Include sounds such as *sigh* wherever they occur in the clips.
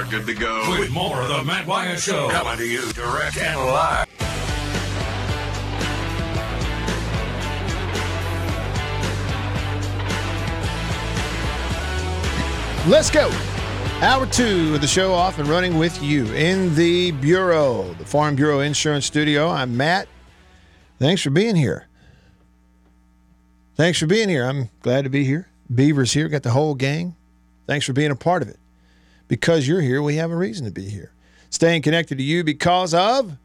are good to go. With more of the Matt Wyatt Show. Coming to you direct and live. Let's go. Hour two of the show off and running with you in the Bureau, the Farm Bureau Insurance Studio. I'm Matt. Thanks for being here. Thanks for being here. I'm glad to be here. Beaver's here, got the whole gang. Thanks for being a part of it. Because you're here, we have a reason to be here. Staying connected to you because of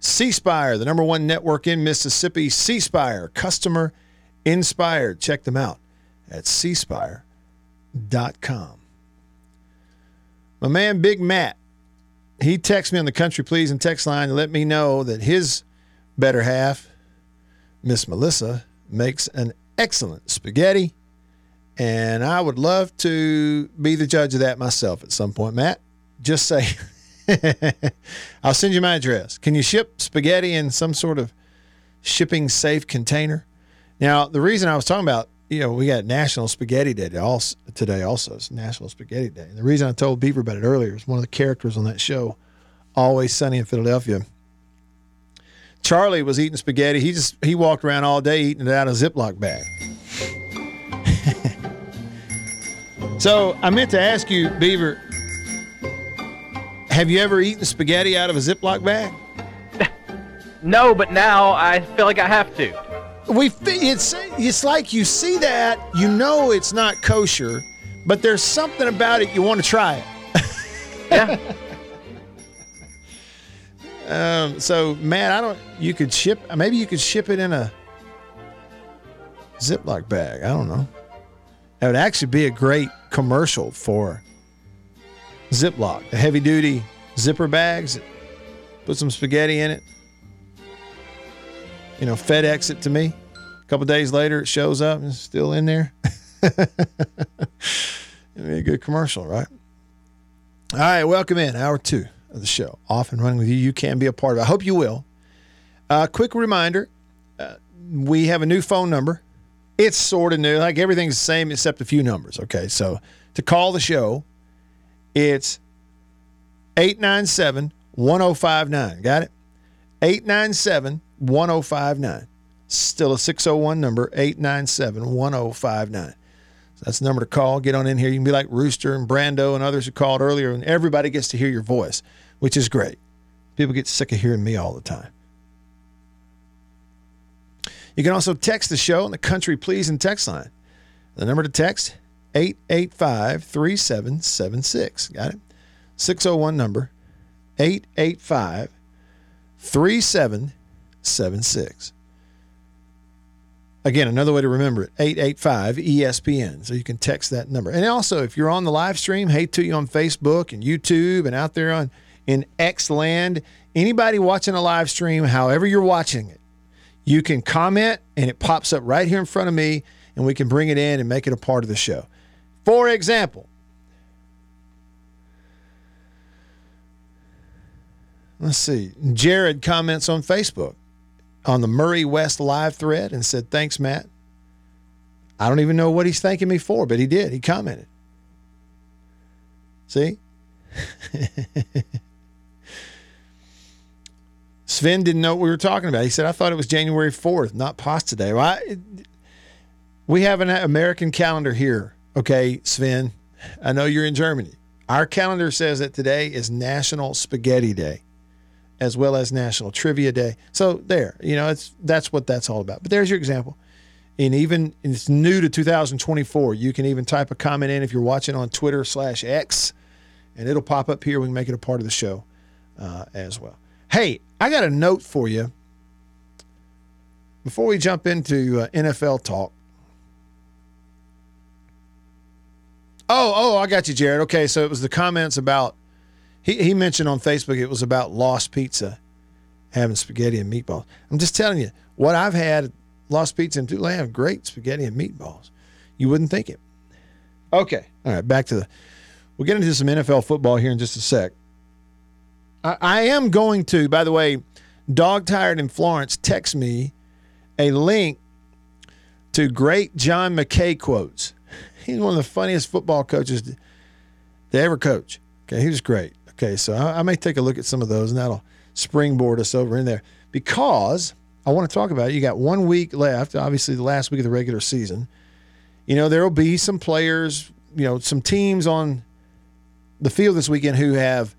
C Spire, the number one network in Mississippi. C Spire, customer inspired. Check them out at cspire.com. My man Big Matt, he texts me on the Country Please and text line to let me know that his better half, Miss Melissa, makes an excellent spaghetti. And I would love to be the judge of that myself at some point, Matt. Just say, *laughs* I'll send you my address. Can you ship spaghetti in some sort of shipping safe container? Now, the reason I was talking about you know, we got National Spaghetti Day today. Also, it's National Spaghetti Day. And the reason I told Beaver about it earlier is one of the characters on that show, Always Sunny in Philadelphia. Charlie was eating spaghetti. He just he walked around all day eating it out of a Ziploc bag. So I meant to ask you, Beaver, have you ever eaten spaghetti out of a Ziploc bag? *laughs* No, but now I feel like I have to we it's it's like you see that you know it's not kosher, but there's something about it you want to try it. yeah. *laughs* Um, so Matt, I don't. You could ship. Maybe you could ship it in a Ziploc bag. I don't know. That would actually be a great commercial for Ziploc, the heavy duty zipper bags. Put some spaghetti in it you know, FedEx it to me. A couple days later, it shows up and it's still in there. *laughs* It'd be a good commercial, right? All right, welcome in hour two of the show. Off and running with you. You can be a part of it. I hope you will. Uh, quick reminder uh, we have a new phone number. It's sort of new, like everything's the same except a few numbers. Okay, so to call the show, it's 897 1059. Got it? 897 1059. Still a 601 number, 897 1059. So that's the number to call. Get on in here. You can be like Rooster and Brando and others who called earlier, and everybody gets to hear your voice, which is great. People get sick of hearing me all the time. You can also text the show on the Country Please and text line. The number to text 885 3776. Got it? 601 number 885 3776. Again, another way to remember it 885 ESPN. So you can text that number. And also, if you're on the live stream, hey to you on Facebook and YouTube and out there on in X land, anybody watching a live stream, however you're watching it, you can comment and it pops up right here in front of me and we can bring it in and make it a part of the show. For example, let's see, Jared comments on Facebook on the Murray West live thread and said, Thanks, Matt. I don't even know what he's thanking me for, but he did. He commented. See? *laughs* Sven didn't know what we were talking about. He said, I thought it was January 4th, not pasta day. Well, I, we have an American calendar here, okay, Sven. I know you're in Germany. Our calendar says that today is National Spaghetti Day as well as National Trivia Day. So there, you know, it's that's what that's all about. But there's your example. And even it's new to 2024. You can even type a comment in if you're watching on Twitter slash X, and it'll pop up here. We can make it a part of the show uh, as well. Hey, I got a note for you before we jump into uh, NFL talk. Oh, oh, I got you, Jared. Okay, so it was the comments about he, he mentioned on Facebook it was about Lost Pizza having spaghetti and meatballs. I'm just telling you, what I've had Lost Pizza and they have great spaghetti and meatballs. You wouldn't think it. Okay. All right. Back to the. We'll get into some NFL football here in just a sec. I, am going to, by the way, Dog Tired in Florence text me a link to great John McKay quotes. *laughs* He's one of the funniest football coaches to ever coach. Okay, he was great. Okay, so I, I may take a look at some of those, and that'll springboard us over in there because I want to talk about it. You got one week left, obviously the last week of the regular season. You know, there will be some players, you know, some teams on the field this weekend who have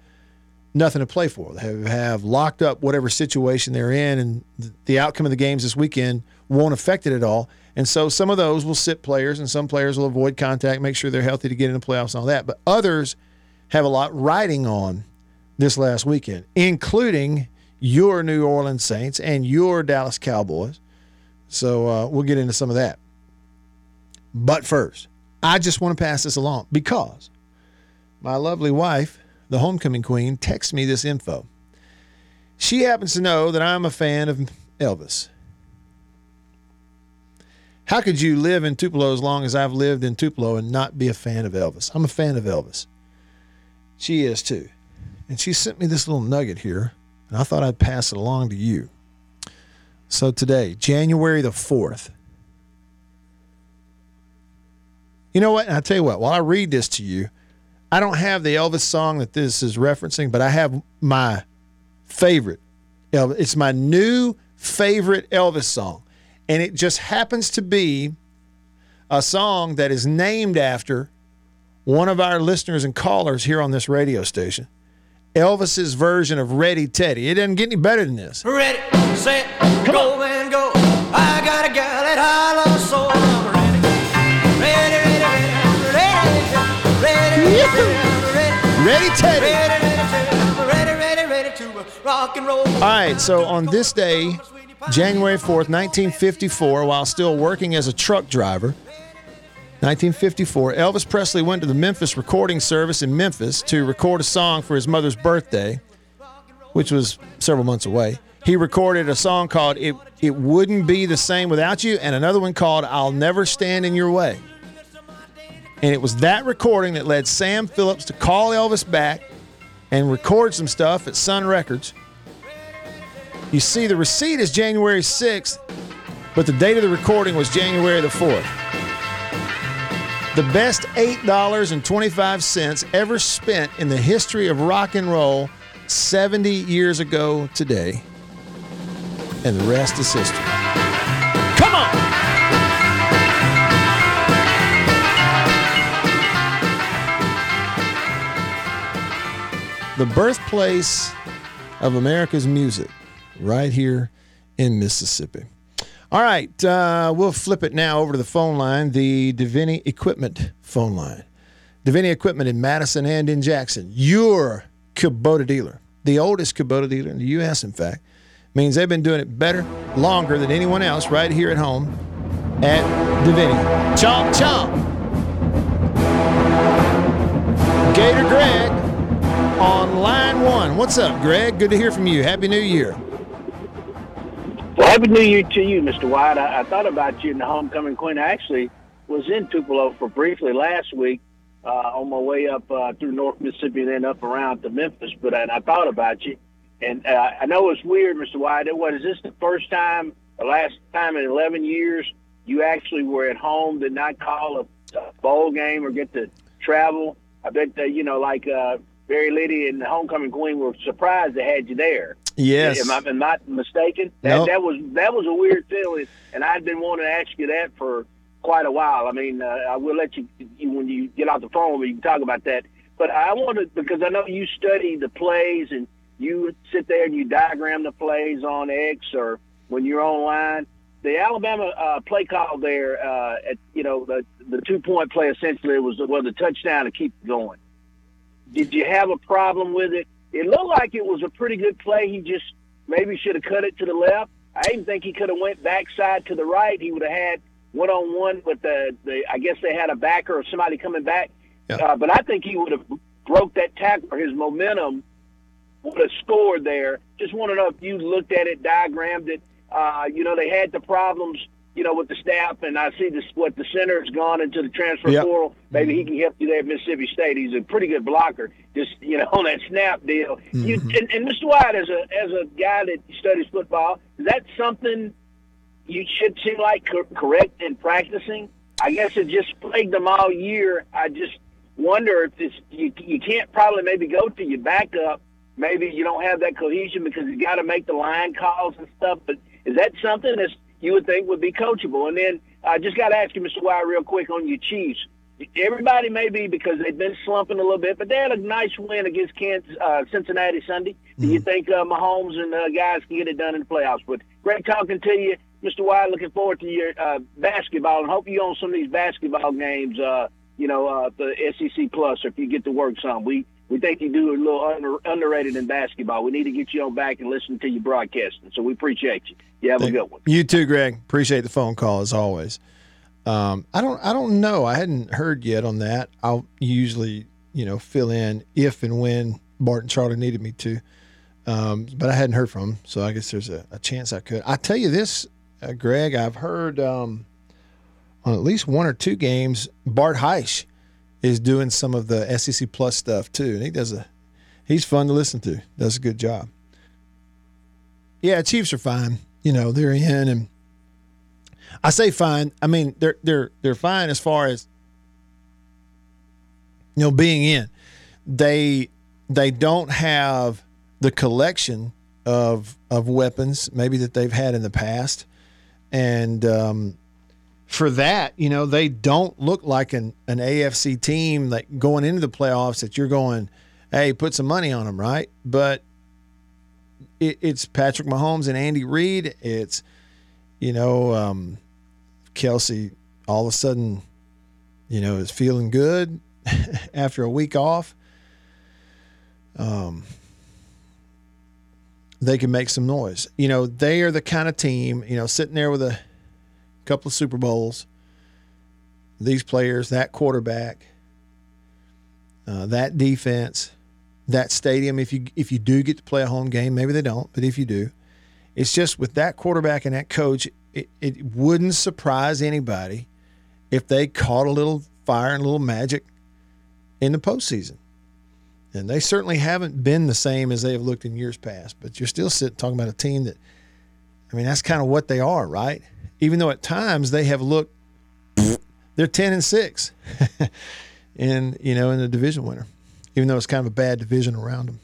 nothing to play for. They have, locked up whatever situation they're in, and the outcome of the games this weekend won't affect it at all. And so some of those will sit players, and some players will avoid contact, make sure they're healthy to get in the playoffs and all that. But others have a lot riding on this last weekend, including your New Orleans Saints and your Dallas Cowboys. So uh, we'll get into some of that. But first, I just want to pass this along because my lovely wife, the homecoming queen, texts me this info. She happens to know that I'm a fan of Elvis. How could you live in Tupelo as long as I've lived in Tupelo and not be a fan of Elvis? I'm a fan of Elvis. She is too. And she sent me this little nugget here, and I thought I'd pass it along to you. So today, January the 4th, you know what? And I tell you what, while I read this to you, I don't have the Elvis song that this is referencing, but I have my favorite Elvis. It's my new favorite Elvis song. And it just happens to be a song that is named after one of our listeners and callers here on this radio station. Elvis's version of Ready Teddy. It doesn't get any better than this. Ready, set, go and go. I got a gal that I love so and roll. All right, so on this day, January 4th, 1954, while still working as a truck driver, 1954, Elvis Presley went to the Memphis recording service in Memphis to record a song for his mother's birthday, which was several months away. He recorded a song called It, it Wouldn't Be the Same Without You and another one called I'll Never Stand in Your Way. And it was that recording that led Sam Phillips to call Elvis back and record some stuff at Sun Records. You see, the receipt is January 6th, but the date of the recording was January the 4th. The best $8.25 ever spent in the history of rock and roll 70 years ago today. And the rest is history. The birthplace of America's music, right here in Mississippi. All right, uh, we'll flip it now over to the phone line, the Deviney Equipment phone line. Deviney Equipment in Madison and in Jackson. Your Kubota dealer, the oldest Kubota dealer in the U.S., in fact, means they've been doing it better, longer than anyone else right here at home at Deviney. Chomp, chomp. Gator Greg on line one. What's up, Greg? Good to hear from you. Happy New Year. Well, happy New Year to you, Mr. Wyatt. I, I thought about you in the homecoming queen. I actually was in Tupelo for briefly last week uh, on my way up uh, through North Mississippi and then up around to Memphis. But I, thought about you, and uh, I know it's weird, Mr. Wyatt. What is this the first time, the last time in 11 years you actually were at home, did not call a, a bowl game or get to travel? I bet that you know, like uh, Barry Liddy and the homecoming queen were surprised they had you there. Yes. Am I am not mistaken? That, Nope. that was that was a weird feeling, and I'd been wanting to ask you that for quite a while. I mean, uh, I will let you, you when you get off the phone, we can talk about that. But I wanted because I know you study the plays and you sit there and you diagram the plays on X or when you're online. The Alabama uh, play call there, uh, at you know the the two point play essentially was was a touchdown to keep going. Did you have a problem with it? It looked like it was a pretty good play. He just maybe should have cut it to the left. I didn't think he could have went backside to the right. He would have had one on one with the, the I guess they had a backer or somebody coming back. Yeah. Uh, but I think he would have broke that tackle or his momentum would have scored there. Just want to know if you looked at it, diagrammed it. Uh, you know, they had the problems, you know, with the staff, and I see this what the center has gone into the transfer Yep. portal. Maybe he mm-hmm. can help you there at Mississippi State. He's a pretty good blocker. Just you know, *laughs* on that snap deal. You, mm-hmm. and, and Mr. Wyatt, as a as a guy that studies football, is that something you should seem like cor- correct in practicing? I guess it just plagued them all year. I just wonder if this you you can't probably maybe go to your backup. Maybe you don't have that cohesion because you got to make the line calls and stuff. But is that something that you would think would be coachable? And then I just got to ask you, Mr. Wyatt, real quick on your Chiefs. Everybody may be because they've been slumping a little bit, but they had a nice win against Kansas, uh, Cincinnati Sunday. Do you think uh, Mahomes and uh, guys can get it done in the playoffs? But great talking to you, Mr. Wyatt. Looking forward to your uh, basketball and hope you own some of these basketball games. Uh, you know, uh, the SEC Plus, or if you get to work some, we we think you do a little under, underrated in basketball. We need to get you on back and listen to you broadcasting. So we appreciate you. You have a good one. You too, Greg. Appreciate the phone call as always. Um, I don't I don't know. I hadn't heard yet on that. I'll usually you know fill in if and when Bart and Charlie needed me to, um, but I hadn't heard from him. So I guess there's a, a chance I could. I tell you this, uh, Greg. I've heard um, on at least one or two games Bart Heisch is doing some of the SEC Plus stuff too, and he does a he's fun to listen to. Does a good job. Yeah, Chiefs are fine. You know they're in and. I say fine. I mean they're they're they're fine as far as you know being in. They they don't have the collection of of weapons maybe that they've had in the past, and um, for that you know they don't look like an an AFC team like going into the playoffs that you're going, hey, put some money on them, right? But it, it's Patrick Mahomes and Andy Reid. It's you know, um, Kelce all of a sudden, you know, is feeling good *laughs* after a week off. Um, they can make some noise. You know, they are the kind of team, you know, sitting there with a couple of Super Bowls, these players, that quarterback, uh, that defense, that stadium. If you if you do get to play a home game, maybe they don't, but if you do, it's just with that quarterback and that coach, it, it wouldn't surprise anybody if they caught a little fire and a little magic in the postseason. And they certainly haven't been the same as they have looked in years past. But you're still sitting talking about a team that, I mean, that's kind of what they are, right? Even though at times they have looked, they're ten and six, *laughs* in you know in the division winner, even though it's kind of a bad division around them.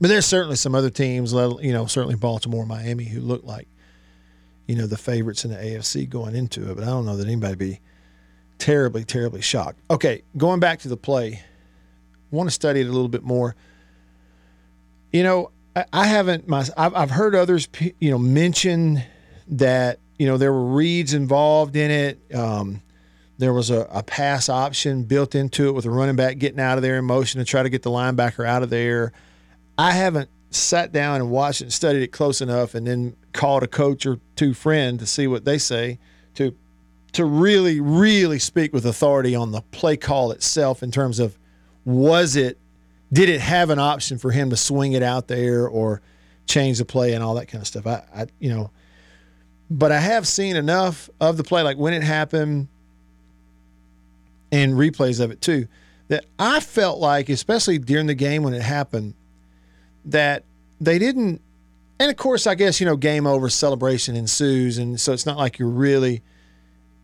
But there's certainly some other teams, you know, certainly Baltimore, Miami, who look like, you know, the favorites in the AFC going into it. But I don't know that anybody be terribly, terribly shocked. Okay, going back to the play, I want to study it a little bit more. You know, I, haven't. My, I've heard others, you know, mention that you know there were reads involved in it. Um, there was a, a pass option built into it with a running back getting out of there in motion to try to get the linebacker out of there. I haven't sat down and watched and studied it close enough and then called a coach or two friend to see what they say to to really really speak with authority on the play call itself in terms of was it did it have an option for him to swing it out there or change the play and all that kind of stuff I, I you know but I have seen enough of the play like when it happened and replays of it too that I felt like especially during the game when it happened that they didn't and of course i guess you know game over celebration ensues and so it's not like you're really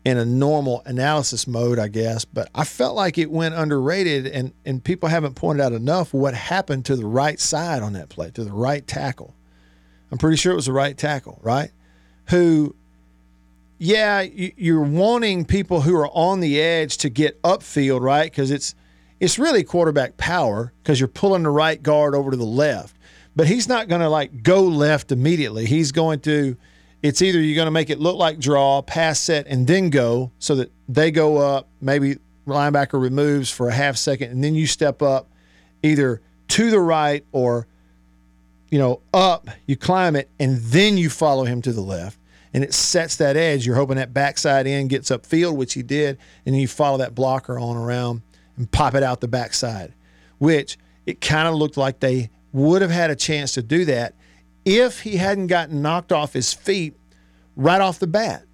in a normal analysis mode i guess but i felt like it went underrated and and people haven't pointed out enough what happened to the right side on that play to the right tackle. I'm pretty sure it was the right tackle right who yeah you're wanting people who are on the edge to get upfield right because it's it's really quarterback power because you're pulling the right guard over to the left. But he's not going to like go left immediately. He's going to, it's either you're going to make it look like draw, pass set, and then go so that they go up. Maybe linebacker removes for a half second, and then you step up either to the right or, you know, up. You climb it, and then you follow him to the left. And it sets that edge. You're hoping that backside end gets upfield, which he did, and then you follow that blocker on around and pop it out the backside, which it kind of looked like they would have had a chance to do that if he hadn't gotten knocked off his feet right off the bat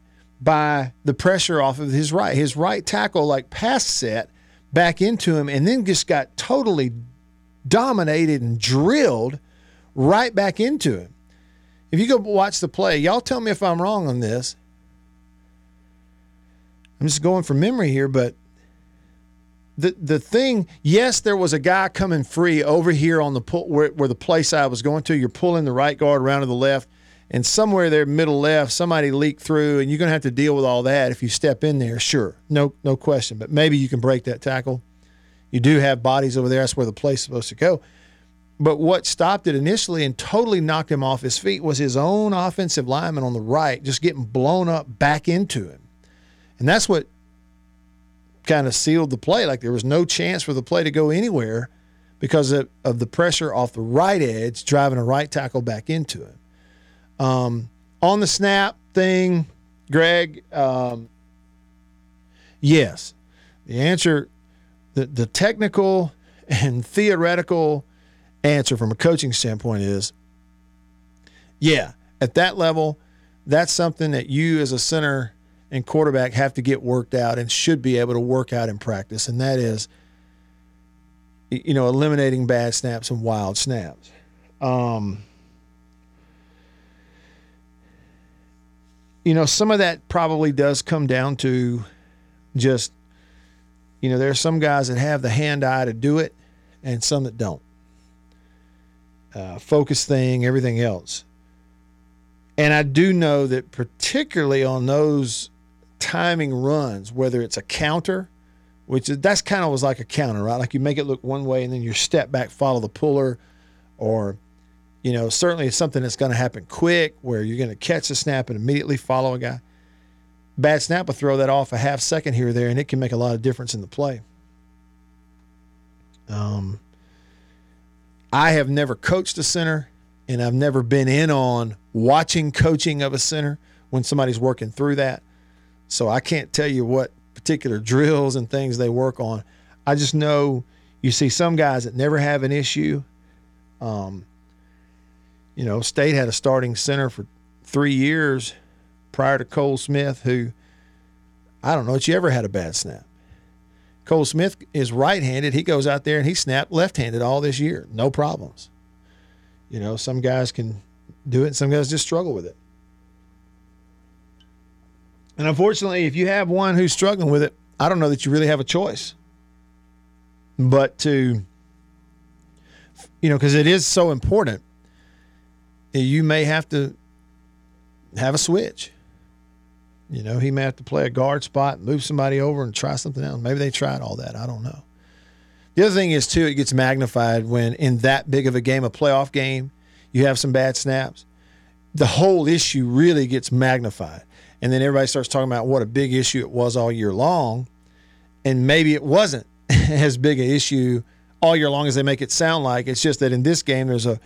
by the pressure off of his right. His right tackle, like pass set back into him, and then just got totally dominated and drilled right back into him. If you go watch the play, y'all tell me if I'm wrong on this. I'm just going from memory here, but the the thing, yes, there was a guy coming free over here on the pull where, where the play side was going to. You're pulling the right guard around to the left, and somewhere there, middle left, somebody leaked through, and you're going to have to deal with all that if you step in there. Sure, no no question. But maybe you can break that tackle. You do have bodies over there. That's where the play's supposed to go. But what stopped it initially and totally knocked him off his feet was his own offensive lineman on the right just getting blown up back into him. And that's what kind of sealed the play. Like there was no chance for the play to go anywhere because of, of the pressure off the right edge driving a right tackle back into him. Um, on the snap thing, Greg, um, yes. The answer, the, the technical and theoretical answer from a coaching standpoint is yeah, at that level, that's something that you as a center and quarterback have to get worked out and should be able to work out in practice. And that is, you know, eliminating bad snaps and wild snaps. Um, you know, some of that probably does come down to just, you know, there are some guys that have the hand eye to do it and some that don't. Uh, focus thing, everything else. And I do know that particularly on those timing runs, whether it's a counter, which is, that's kind of was like a counter, right? Like you make it look one way and then you step back, follow the puller, or you know, certainly it's something that's going to happen quick where you're going to catch the snap and immediately follow a guy. Bad snap will throw that off a half second here or there, and it can make a lot of difference in the play. Um, I have never coached a center, and I've never been in on watching coaching of a center when somebody's working through that. So I can't tell you what particular drills and things they work on. I just know you see some guys that never have an issue. Um, you know, State had a starting center for three years prior to Cole Smith, who I don't know that you ever had a bad snap. Cole Smith is right handed. He goes out there and he snapped left handed all this year. No problems. You know, some guys can do it, some guys just struggle with it. And unfortunately, if you have one who's struggling with it, I don't know that you really have a choice. But to, you know, because it is so important, you may have to have a switch. You know, he may have to play a guard spot, move somebody over, and try something else. Maybe they tried all that. I don't know. The other thing is too, it gets magnified when in that big of a game, a playoff game, you have some bad snaps. The whole issue really gets magnified, and then everybody starts talking about what a big issue it was all year long, and maybe it wasn't *laughs* as big an issue all year long as they make it sound like. It's just that in this game, there's a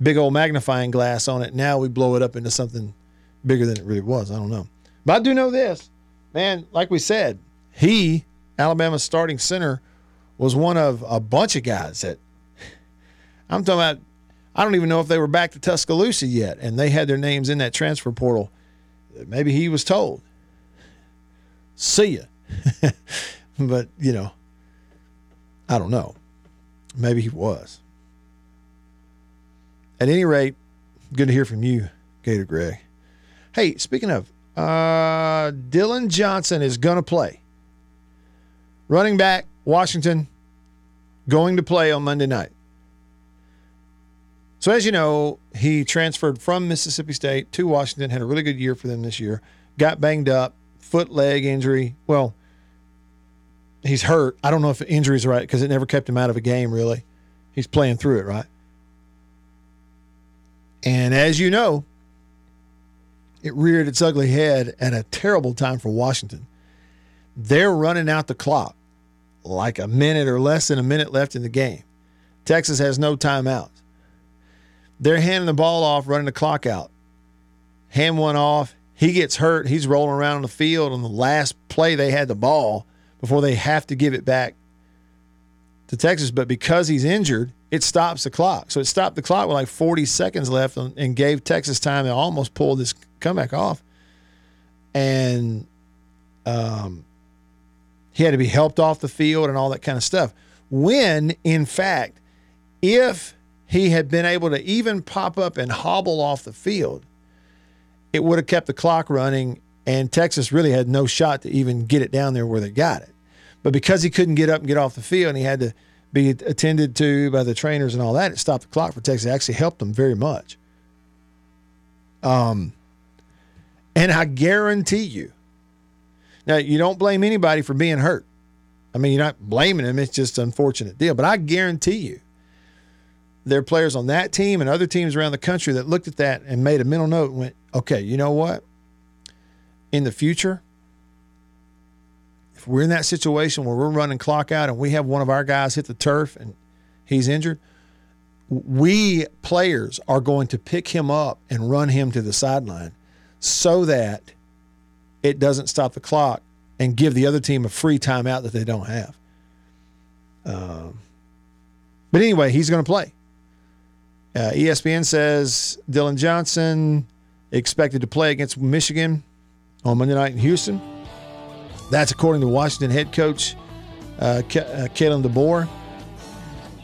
big old magnifying glass on it. Now we blow it up into something bigger than it really was. I don't know. But I do know this, man, like we said, he, Alabama's starting center, was one of a bunch of guys that I'm talking about. I don't even know if they were back to Tuscaloosa yet, and they had their names in that transfer portal. Maybe he was told, see ya. *laughs* but, you know, I don't know. Maybe he was. At any rate, good to hear from you, Gator Greg. Hey, speaking of, uh, Dillon Johnson is going to play. Running back, Washington, going to play on Monday night. So, as you know, he transferred from Mississippi State to Washington, had a really good year for them this year, got banged up, foot leg injury. Well, he's hurt. I don't know if injury is right because it never kept him out of a game, really. He's playing through it, right? And as you know, it reared its ugly head at a terrible time for Washington. They're running out the clock like a minute or less than a minute left in the game. Texas has no timeouts. They're handing the ball off, running the clock out. Hand one off. He gets hurt. He's rolling around on the field on the last play they had the ball before they have to give it back to Texas. But because he's injured, it stops the clock. So it stopped the clock with like 40 seconds left and gave Texas time to almost pull this comeback off. And um, he had to be helped off the field and all that kind of stuff. When, in fact, if he had been able to even pop up and hobble off the field, it would have kept the clock running, and Texas really had no shot to even get it down there where they got it. But because he couldn't get up and get off the field and he had to be attended to by the trainers and all that, it stopped the clock for Texas. It actually helped them very much. Um, and I guarantee you, now you don't blame anybody for being hurt. I mean, you're not blaming them. It's just an unfortunate deal. But I guarantee you, there are players on that team and other teams around the country that looked at that and made a mental note and went, okay, you know what? In the future, if we're in that situation where we're running clock out and we have one of our guys hit the turf and he's injured, we players are going to pick him up and run him to the sideline so that it doesn't stop the clock and give the other team a free timeout that they don't have. Um, but anyway, he's going to play. Uh, ESPN says Dillon Johnson expected to play against Michigan on Monday night in Houston. That's according to Washington head coach uh, uh, DeBoer.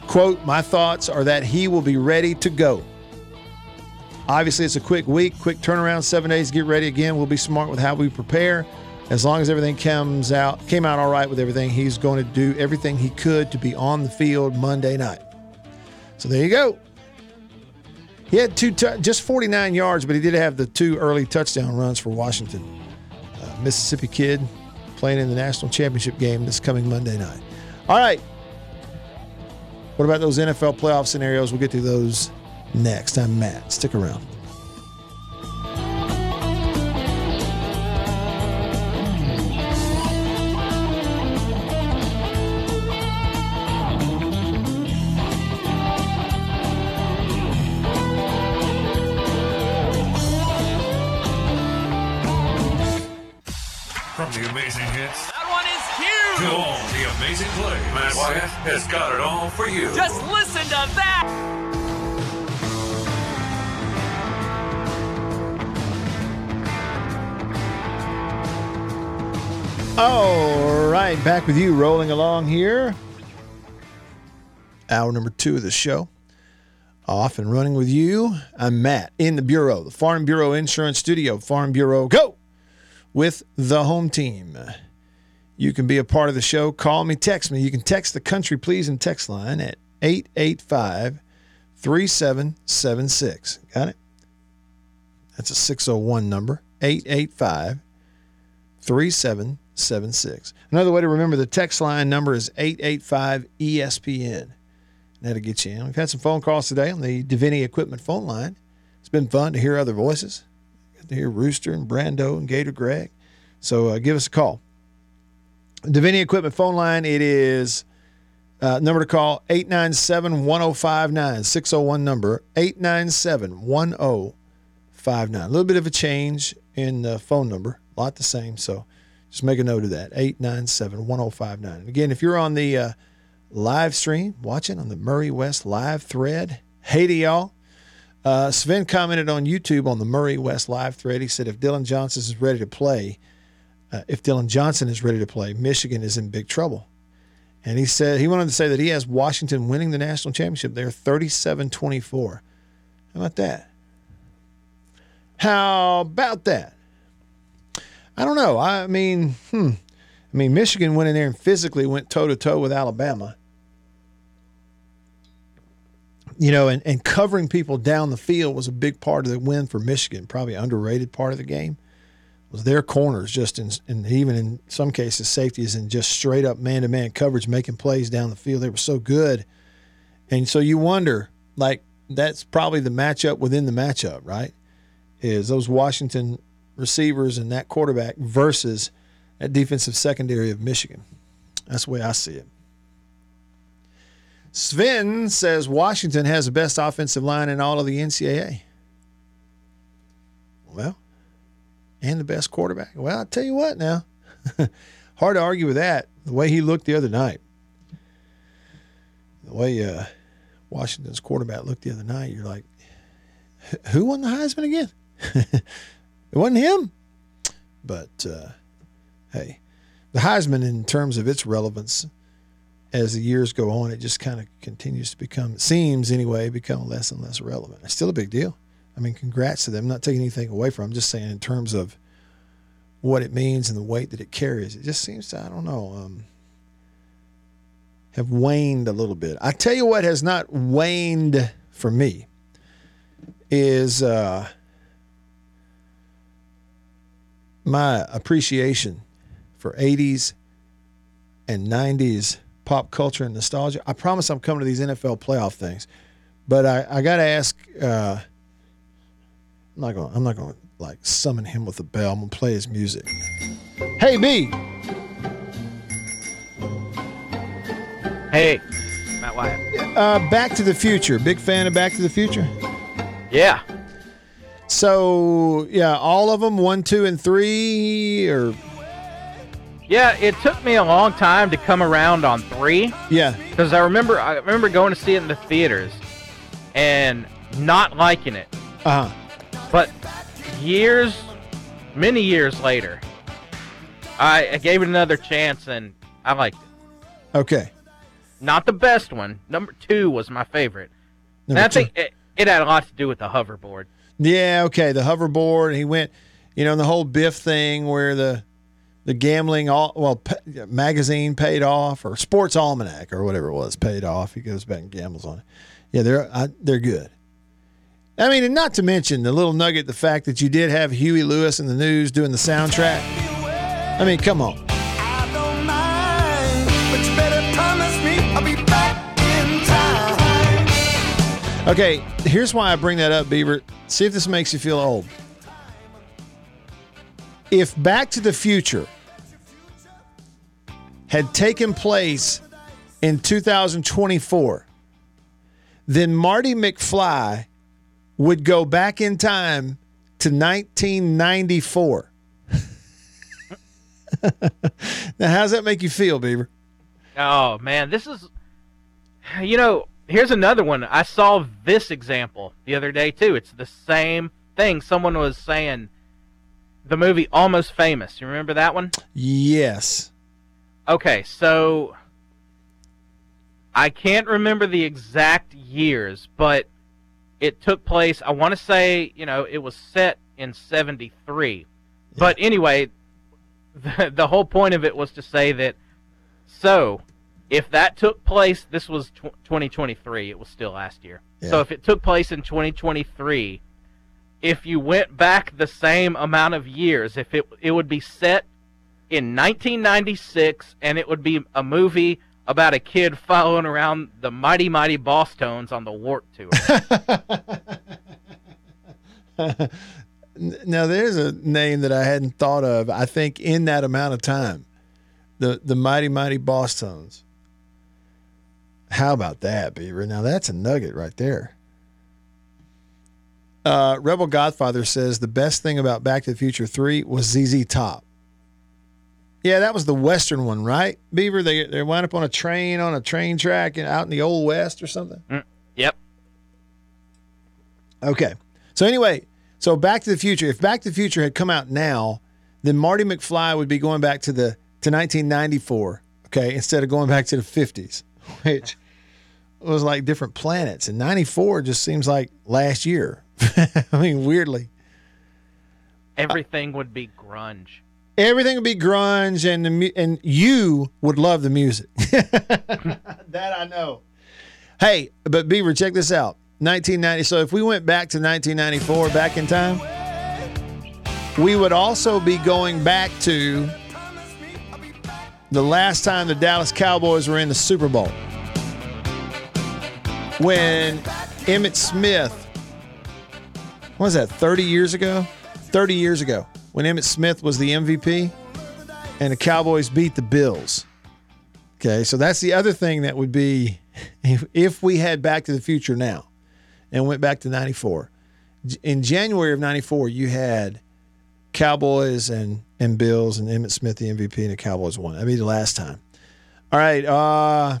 Quote, my thoughts are that he will be ready to go. Obviously, it's a quick week, quick turnaround, seven days get ready again. We'll be smart with how we prepare. As long as everything comes out, came out all right with everything, he's going to do everything he could to be on the field Monday night. So there you go. He had two, t- just 49 yards, but he did have the two early touchdown runs for Washington. Uh, Mississippi kid playing in the national championship game this coming Monday night. All right. What about those NFL playoff scenarios? We'll get to those next. I'm Matt. Stick around. From the amazing hits That one is huge. to all the amazing plays. Matt Wyatt has got it all for you. Right, back with you, rolling along here. Hour number two of the show. Off and running with you. I'm Matt in the Bureau, the Farm Bureau Insurance Studio. Farm Bureau, go with the home team. You can be a part of the show. Call me, text me. You can text the country, please, and text line at 885 3776. Got it? That's a 601 number. 885 3776. Another way to remember the text line number is 885 ESPN. That'll get you in. We've had some phone calls today on the Deviney Equipment phone line. It's been fun to hear other voices. Got to hear Rooster and Brando and Gator Greg. So uh, give us a call. Deviney Equipment phone line, it is uh, number to call 897 1059, 601 number 897 1059. A little bit of a change in the phone number, a lot the same. So just make a note of that 897 1059. Again, if you're on the uh, live stream watching on the Murray West live thread, hey to y'all. Uh, Sven commented on YouTube on the Murray West live thread. He said, if Dillon Johnson is ready to play, uh, if Dillon Johnson is ready to play, Michigan is in big trouble. And he said he wanted to say that he has Washington winning the national championship. They're 37 24. How about that? How about that? I don't know. I mean, hmm. I mean, Michigan went in there and physically went toe to toe with Alabama. You know, and, and covering people down the field was a big part of the win for Michigan, probably underrated part of the game was their corners just in, and even in some cases safeties and just straight up man to man coverage making plays down the field. They were so good. And so you wonder, like, that's probably the matchup within the matchup, right? Is those Washington receivers and that quarterback versus that defensive secondary of Michigan. That's the way I see it. Sven says Washington has the best offensive line in all of the NCAA. Well, and the best quarterback. Well, I'll tell you what now. *laughs* Hard to argue with that. The way he looked the other night. The way uh, Washington's quarterback looked the other night, you're like, who won the Heisman again? *laughs* it wasn't him. But uh, hey, the Heisman, in terms of its relevance, as the years go on, it just kind of continues to become, seems anyway, become less and less relevant. It's still a big deal. I mean, congrats to them. I'm not taking anything away from them. I'm just saying in terms of what it means and the weight that it carries. It just seems to, I don't know, um, have waned a little bit. I tell you what has not waned for me is uh, my appreciation for 80s and 90s pop culture and nostalgia. I promise I'm coming to these NFL playoff things, but I, I got to ask. Uh, I'm not going. I'm not going to like summon him with a bell. I'm gonna play his music. Hey B, Hey, Matt Wyatt. uh, Back to the Future. Big fan of Back to the Future. Yeah. So yeah, all of them, one, two, and three, or Yeah, it took me a long time to come around on three yeah, because I remember I remember going to see it in the theaters and not liking it. uh huh. But years, many years later, I, I gave it another chance and I liked it. Okay. Not the best one. Number two was my favorite. Number and I two. think it, it had a lot to do with the hoverboard. Yeah, okay. The hoverboard. He went, you know, and the whole Biff thing where the the gambling all well pa- magazine paid off or Sports Almanac or whatever it was paid off. He goes back and gambles on it. Yeah, they're I, they're good. I mean, and not to mention the little nugget, the fact that you did have Huey Lewis in the news doing the soundtrack. I mean, come on. Mind, but you better promise me I'll be back in time. Okay, here's why I bring that up, Beaver. See if this makes you feel old. If Back to the Future had taken place in 2024, then Marty McFly would go back in time to 1994. *laughs* now, how's that make you feel, Beaver? Oh man, this is you know, here's another one. I saw this example the other day too. It's the same thing. Someone was saying the movie Almost Famous. You remember that one? Yes. Okay, so I can't remember the exact years, but it took place, I want to say, you know, it was set in 73. But anyway, the, *laughs* the whole point of it was to say that so if that took place, this was tw 2023, it was still last year. So if it took place in 2023, if you went back the same amount of years, if it it would be set in 1996, and it would be a movie about a kid following around the mighty mighty Bosstones on the Warp Tour. *laughs* Now there's a name that I hadn't thought of. I think in that amount of time, the the mighty mighty Bosstones. How about that, Beaver? Now that's a nugget right there. Uh, Rebel Godfather says the best thing about Back to the Future Three was ZZ Top. Yeah, that was the Western one, right? Beaver, they they wound up on a train on a train track and out in the old West or something. yep. Okay. So anyway, so Back to the Future. If Back to the Future had come out now, then Marty McFly would be going back to the to 1994. Okay, instead of going back to the 50s, *laughs* which was like different planets. And 94 just seems like last year. *laughs* I mean, weirdly, Everything would be grunge. everything would be grunge, and the and you would love the music. *laughs* that I know. Hey, but Beaver, check this out. 1990. So if we went back to 1994, back in time, we would also be going back to the last time the Dallas Cowboys were in the Super Bowl. When Emmitt Smith, what was that, 30 years ago? 30 years ago, when Emmitt Smith was the MVP and the Cowboys beat the Bills. Okay, so that's the other thing that would be if, if we had Back to the Future now and went back to 94. In January of 94, you had Cowboys and, and Bills and Emmitt Smith, the MVP, and the Cowboys won. That'd be the last time. All right. Uh,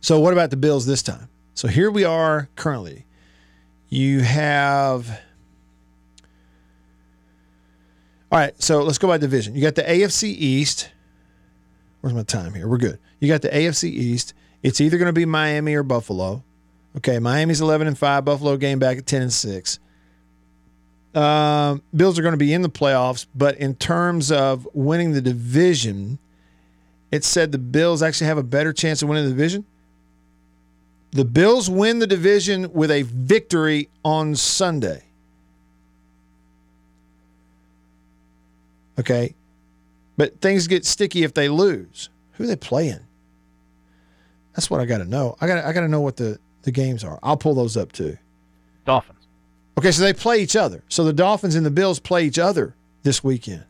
so, what about the Bills this time? So, here we are currently. You have. All right. So, let's go by division. You got the AFC East. Where's my time here? We're good. You got the AFC East. It's either going to be Miami or Buffalo. Okay, Miami's 11 and 5, Buffalo game back at 10 and 6. Um, Bills are going to be in the playoffs, but in terms of winning the division, it said the Bills actually have a better chance of winning the division. The Bills win the division with a victory on Sunday. Okay. But things get sticky if they lose. Who are they playing? That's what I got to know. I got I got to know what the the games are. I'll pull those up too. Dolphins. Okay, so they play each other. So the Dolphins and the Bills play each other this weekend.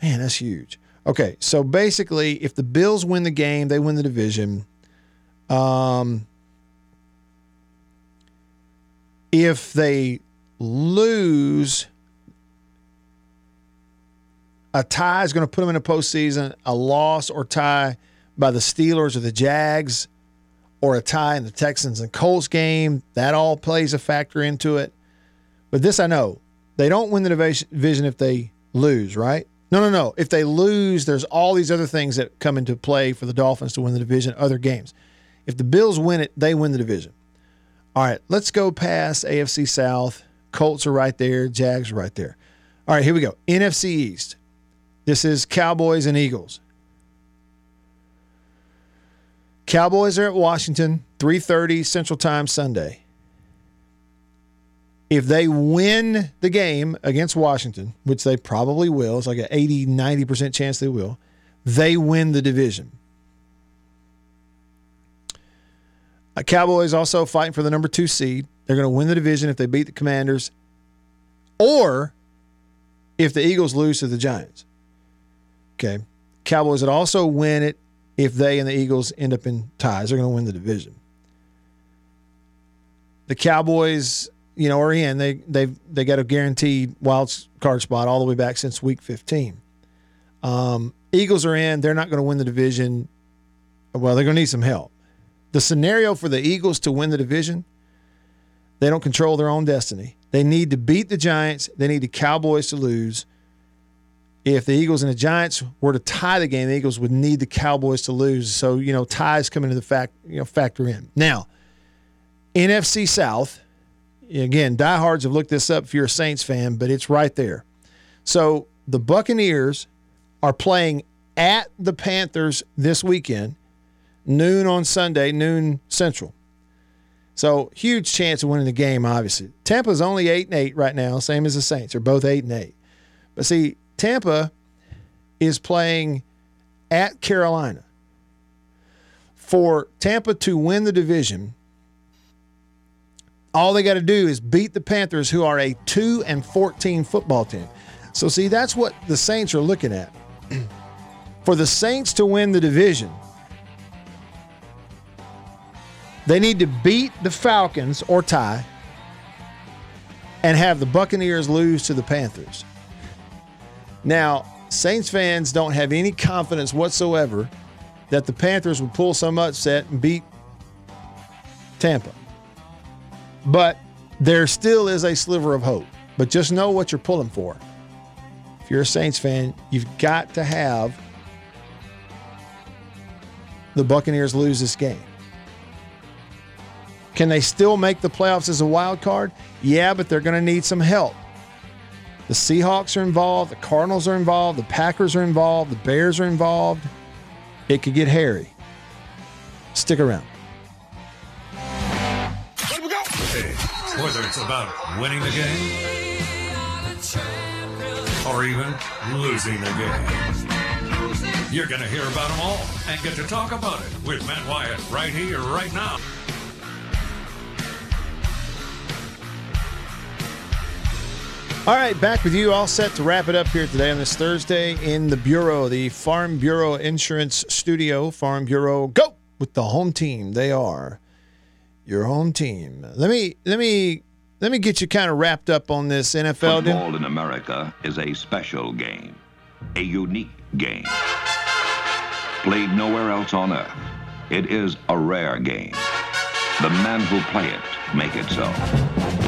Man, that's huge. Okay, so basically, if the Bills win the game, they win the division. Um, if they lose, a tie is going to put them in a postseason. A loss or tie by the Steelers or the Jags, or a tie in the Texans and Colts game, that all plays a factor into it. But this I know they don't win the division if they lose, right? No, no, no. If they lose, there's all these other things that come into play for the Dolphins to win the division, other games. If the Bills win it, they win the division. All right, let's go past AFC South. Colts are right there, Jags are right there. All right, here we go. NFC East. This is Cowboys and Eagles. Cowboys are at Washington, 3:30 Central Time Sunday. If they win the game against Washington, which they probably will, it's like an 80, 90% chance they will, they win the division. Uh, Cowboys also fighting for the number two seed. They're going to win the division if they beat the Commanders or if the Eagles lose to the Giants. Okay. Cowboys would also win it if they and the Eagles end up in ties. They're going to win the division. The Cowboys, you know, are in. They they've they got a guaranteed wild card spot all the way back since week 15. Um, Eagles are in. They're not going to win the division. Well, they're going to need some help. The scenario for the Eagles to win the division, they don't control their own destiny. They need to beat the Giants. They need the Cowboys to lose. If the Eagles and the Giants were to tie the game, the Eagles would need the Cowboys to lose. So, you know, ties come into the fact, you know, factor in. Now, NFC South, again, diehards have looked this up if you're a Saints fan, but it's right there. So the Buccaneers are playing at the Panthers this weekend, noon on Sunday, noon Central. So huge chance of winning the game, obviously. Tampa's only eight and eight right now, same as the Saints. They're both eight and eight. But see, Tampa is playing at Carolina. For Tampa to win the division, all they got to do is beat the Panthers, who are a 2 and 14 football team. So, see, that's what the Saints are looking at. *clears throat* For the Saints to win the division, they need to beat the Falcons or tie and have the Buccaneers lose to the Panthers. Now, Saints fans don't have any confidence whatsoever that the Panthers would pull some upset and beat Tampa. But there still is a sliver of hope. But just know what you're pulling for. If you're a Saints fan, you've got to have the Buccaneers lose this game. Can they still make the playoffs as a wild card? Yeah, but they're going to need some help. The Seahawks are involved, the Cardinals are involved, the Packers are involved, the Bears are involved. It could get hairy. Stick around. Whether it's about winning the game or even losing the game, you're going to hear about them all and get to talk about it with Matt Wyatt right here, right now. All right, back with you, all set to wrap it up here today on this Thursday in the Bureau, the Farm Bureau Insurance Studio. Farm Bureau, go with the home team. They are your home team. Let me let me let me get you kind of wrapped up on this NFL. Football in America is a special game, a unique game. Played nowhere else on earth. It is a rare game. The men who play it make it so.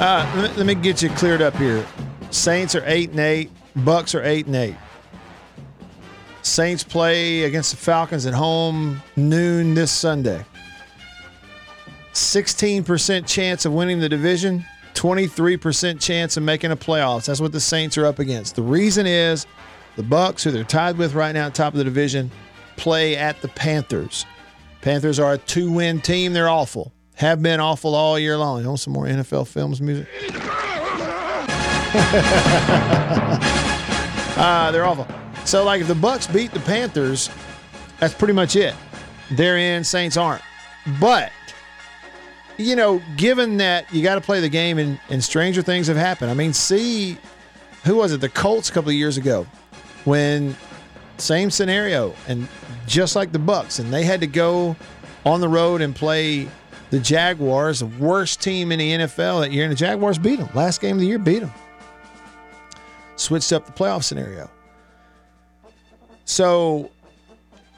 Uh, let, me, let me get you cleared up here. Saints are eight and eight. Bucks are eight and eight. Saints play against the Falcons at home noon this Sunday. 16% chance of winning the division, 23% chance of making a playoffs. That's what the Saints are up against. The reason is The Bucks, who they're tied with right now at top of the division, play at the Panthers. Panthers are a two-win team. They're awful. Have been awful all year long. You want some more NFL films music? uh, *laughs* they're awful. So, like, if the Bucks beat the Panthers, that's pretty much it. They're in. Saints aren't. But you know, given that you got to play the game and, and stranger things have happened. I mean, see, who was it? The Colts a couple of years ago when same scenario and just like the Bucks, and they had to go on the road and play the Jaguars, the worst team in the NFL that year, and the Jaguars beat them. Last game of the year, beat them. Switched up the playoff scenario. So,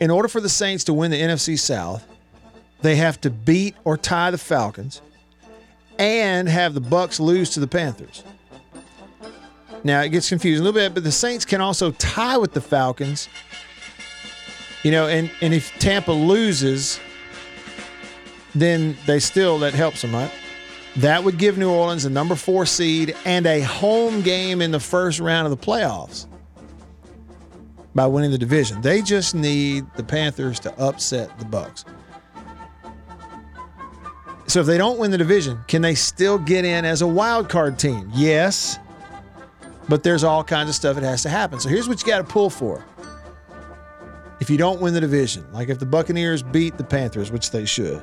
in order for the Saints to win the NFC South, they have to beat or tie the Falcons and have the Bucks lose to the Panthers. Now it gets confusing a little bit, but the Saints can also tie with the Falcons. You know, and, and if Tampa loses, then they still that helps them, right? That would give New Orleans a number four seed and a home game in the first round of the playoffs by winning the division. They just need the Panthers to upset the Bucks. So if they don't win the division, can they still get in as a wild card team? Yes. But there's all kinds of stuff that has to happen. So here's what you got to pull for. If you don't win the division, like if the Buccaneers beat the Panthers, which they should,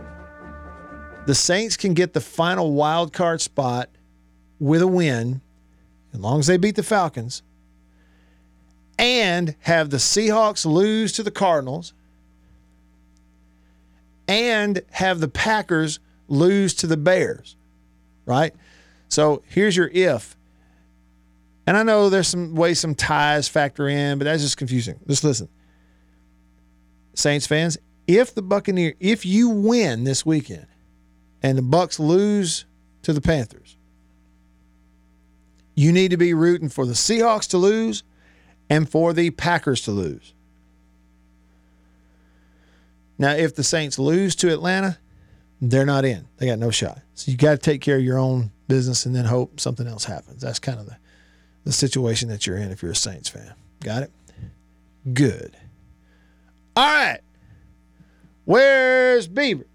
the Saints can get the final wild card spot with a win, as long as they beat the Falcons, and have the Seahawks lose to the Cardinals, and have the Packers lose to the Bears, right? So here's your if. And I know there's some ways some ties factor in, but that's just confusing. Just listen. Saints fans, if the Buccaneer, if you win this weekend and the Bucks lose to the Panthers, you need to be rooting for the Seahawks to lose and for the Packers to lose. Now, if the Saints lose to Atlanta, they're not in. They got no shot. So you got to take care of your own business and then hope something else happens. That's kind of the, the situation that you're in if you're a Saints fan. Got it? Good. All right. Where's Beaver?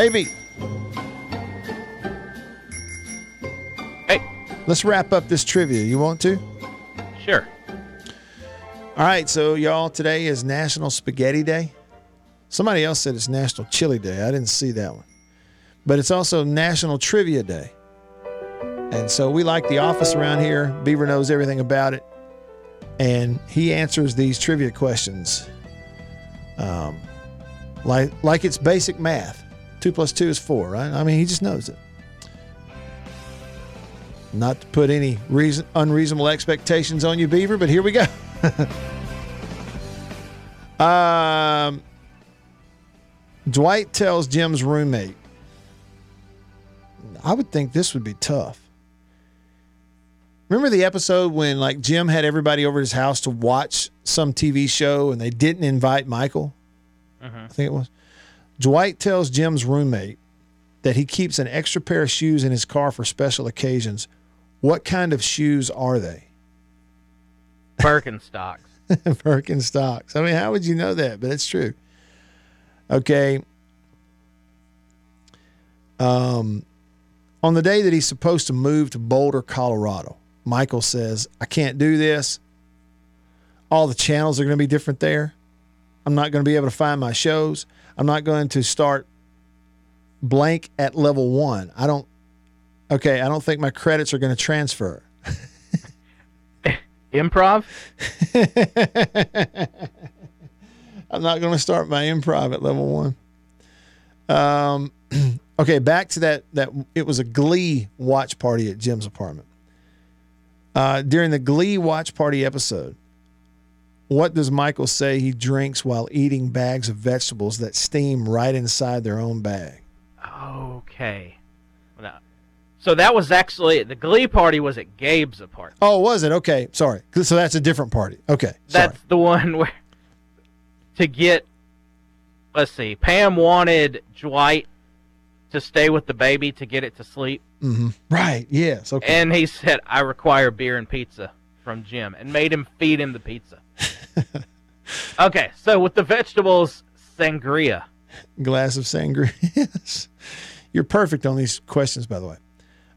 Hey, B. Hey, Let's wrap up this trivia. You want to? sure. All right. So, y'all, today is National Spaghetti Day. Somebody else said it's National Chili Day. I didn't see that one. But it's also National Trivia Day. And so we like The Office around here. Beaver knows everything about it. And he answers these trivia questions um, like, like it's basic math. Two plus two is four, right? I mean, he just knows it. Not to put any reason, unreasonable expectations on you, Beaver, but here we go. *laughs* um, Dwight tells Jim's roommate, I would think this would be tough. Remember the episode when like Jim had everybody over his house to watch some TV show and they didn't invite Michael? I think it was. Dwight tells Jim's roommate that he keeps an extra pair of shoes in his car for special occasions. What kind of shoes are they? *laughs* Birkenstocks. *laughs* Birkenstocks. I mean, how would you know that? But it's true. Okay. Um, on the day that he's supposed to move to Boulder, Colorado, Michael says, I can't do this. All the channels are going to be different there. I'm not going to be able to find my shows. I'm not going to start blank at level one. I don't, okay, I don't think my credits are going to transfer. *laughs* Improv? *laughs* I'm not going to start my improv at level one. Um, *clears throat* okay, back to that. That it was a Glee watch party at Jim's apartment. Uh, during the Glee watch party episode, what does Michael say he drinks while eating bags of vegetables that steam right inside their own bag? Okay. So that was actually the Glee party was at Gabe's apartment. Oh, was it? Okay, sorry. So that's a different party. Okay, sorry. That's the one where to get. Let's see. Pam wanted Dwight to stay with the baby to get it to sleep. Mm-hmm. Right. Yes. Okay. And he said, I require beer and pizza from Jim and made him feed him the pizza. *laughs* okay, so with the vegetables, sangria. glass of sangria. *laughs* Yes. You're perfect on these questions, by the way.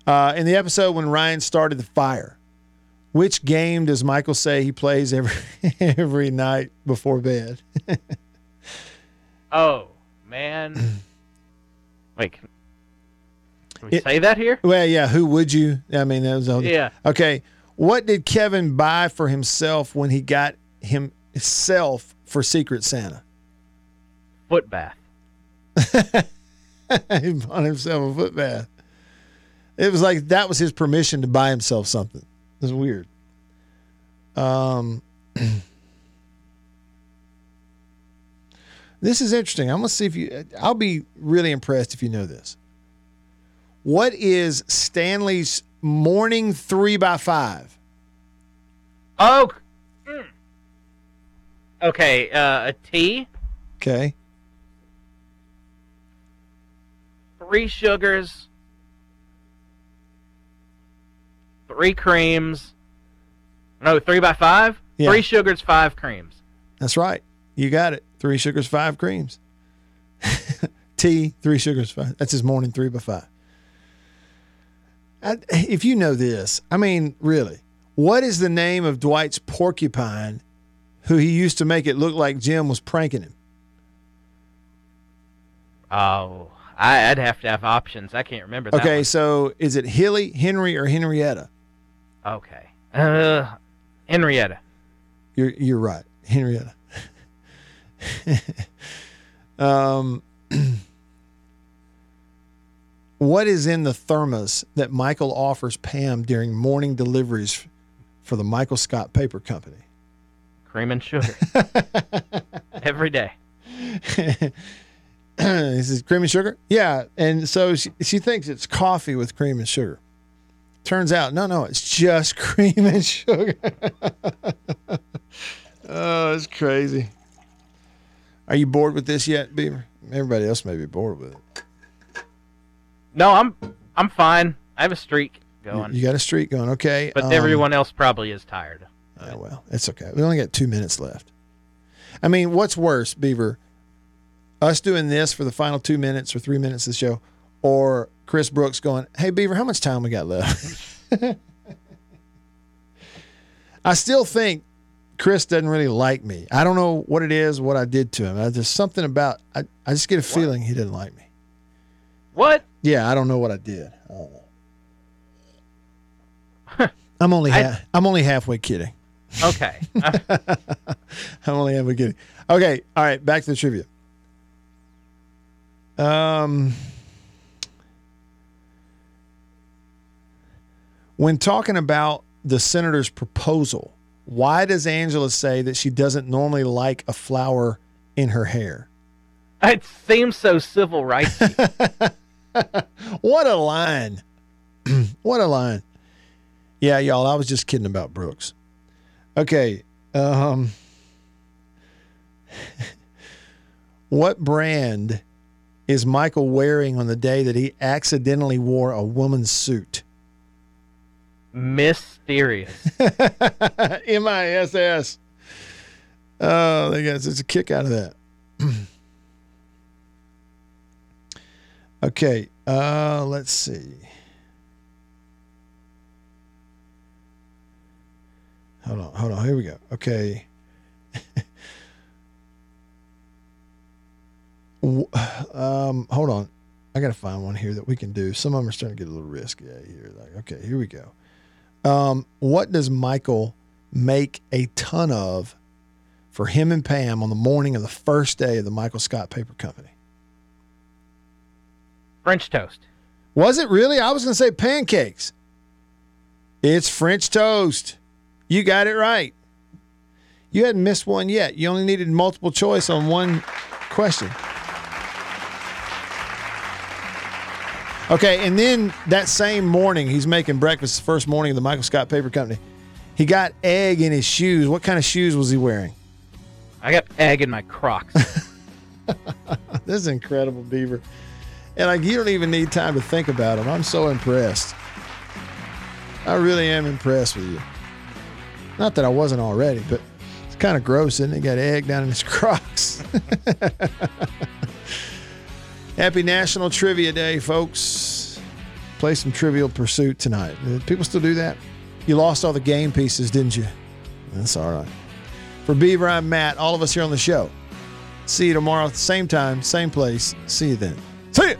Uh, in the episode when Ryan started the fire, which game does Michael say he plays every *laughs* every night before bed? Oh, man. *clears throat* Wait, can, can we It- say that here? well, yeah. Who would you? I mean, that was all. Yeah. Okay. What did Kevin buy for himself when he got himself for Secret Santa? Foot bath. *laughs* he bought himself a foot bath. It was like that was his permission to buy himself something. It was weird. Um, *clears throat* this is interesting. I'm gonna see if you. I'll be really impressed if you know this. What is Stanley's morning three by five? Oh. mm. Okay, uh, a tea, Okay. three sugars, three creams. No, three by five. Yeah. Three sugars, five creams. That's right. You got it. Three sugars, five creams. *laughs* Tea, three sugars, five. That's his morning three by five. I, if you know this, I mean, really, what is the name of Dwight's porcupine who he used to make it look like Jim was pranking him? Oh, I, I'd have to have options. I can't remember that. Okay, one. so is it Hilly, Henry, or Henrietta? Okay. Uh, Henrietta. You're you're right, Henrietta. *laughs* um, *clears throat* what is in the thermos that Michael offers Pam during morning deliveries for the Michael Scott Paper Company? Cream and sugar. *laughs* Every day. *clears throat* Is it cream and sugar? Yeah, and so she, she thinks it's coffee with cream and sugar. Turns out, no, no, it's just *laughs* cream and sugar. *laughs* oh, it's crazy. Are you bored with this yet, Beaver? Everybody else may be bored with it. No, I'm I'm fine. I have a streak going. you got a streak going, okay? but um, everyone else probably is tired. Yeah, well, it's okay. We only got two minutes left. I mean, what's worse, Beaver? Us doing this for the final two minutes or three minutes of the show, or Chris Brooks going, "Hey, Beaver, how much time we got left?" *laughs* I still think Chris doesn't really like me. I don't know what it is, what I did to him. I, there's something about I, I just get a feeling he didn't like me. What? Yeah, I don't know what I did. I. I'm only I- ha- I'm only halfway kidding. Okay. *laughs* I'm only ever kidding. Okay, all right, back to the trivia. Um, when talking about the senator's proposal, why does Angela say that she doesn't normally like a flower in her hair? it seems so civil rights. *laughs* *laughs* What a line! *clears throat* what a line! Yeah, y'all, I was just kidding about Brooks. Okay, um, *laughs* what brand is Michael wearing on the day that he accidentally wore a woman's suit? Mysterious. *laughs* M I S S. Oh, they got such a kick out of that. *clears throat* okay, uh, let's see. Hold on, hold on. Here we go. Okay. *laughs* Um, hold on. I got to find one here that we can do. Some of them are starting to get a little risky here. Like, okay, here we go. Um, what does Michael make a ton of for him and Pam on the morning of the first day of the Michael Scott Paper Company? French toast. Was it really? I was going to say pancakes. It's French toast. You got it right. You hadn't missed one yet. You only needed multiple choice on one question. Okay, and then that same morning, he's making breakfast the first morning of the Michael Scott Paper Company. He got egg in his shoes. What kind of shoes was he wearing? I got egg in my Crocs. *laughs* This is incredible, Beaver. And like you don't even need time to think about them. I'm so impressed. I really am impressed with you. Not that I wasn't already, but it's kind of gross, isn't it? Got egg down in his *laughs* Crocs. Happy National Trivia Day, folks. Play some Trivial Pursuit tonight. Uh, People still do that? You lost all the game pieces, didn't you? That's all right. For Beaver, I'm Matt. All of us here on the show. See you tomorrow at the same time, same place. See you then. 是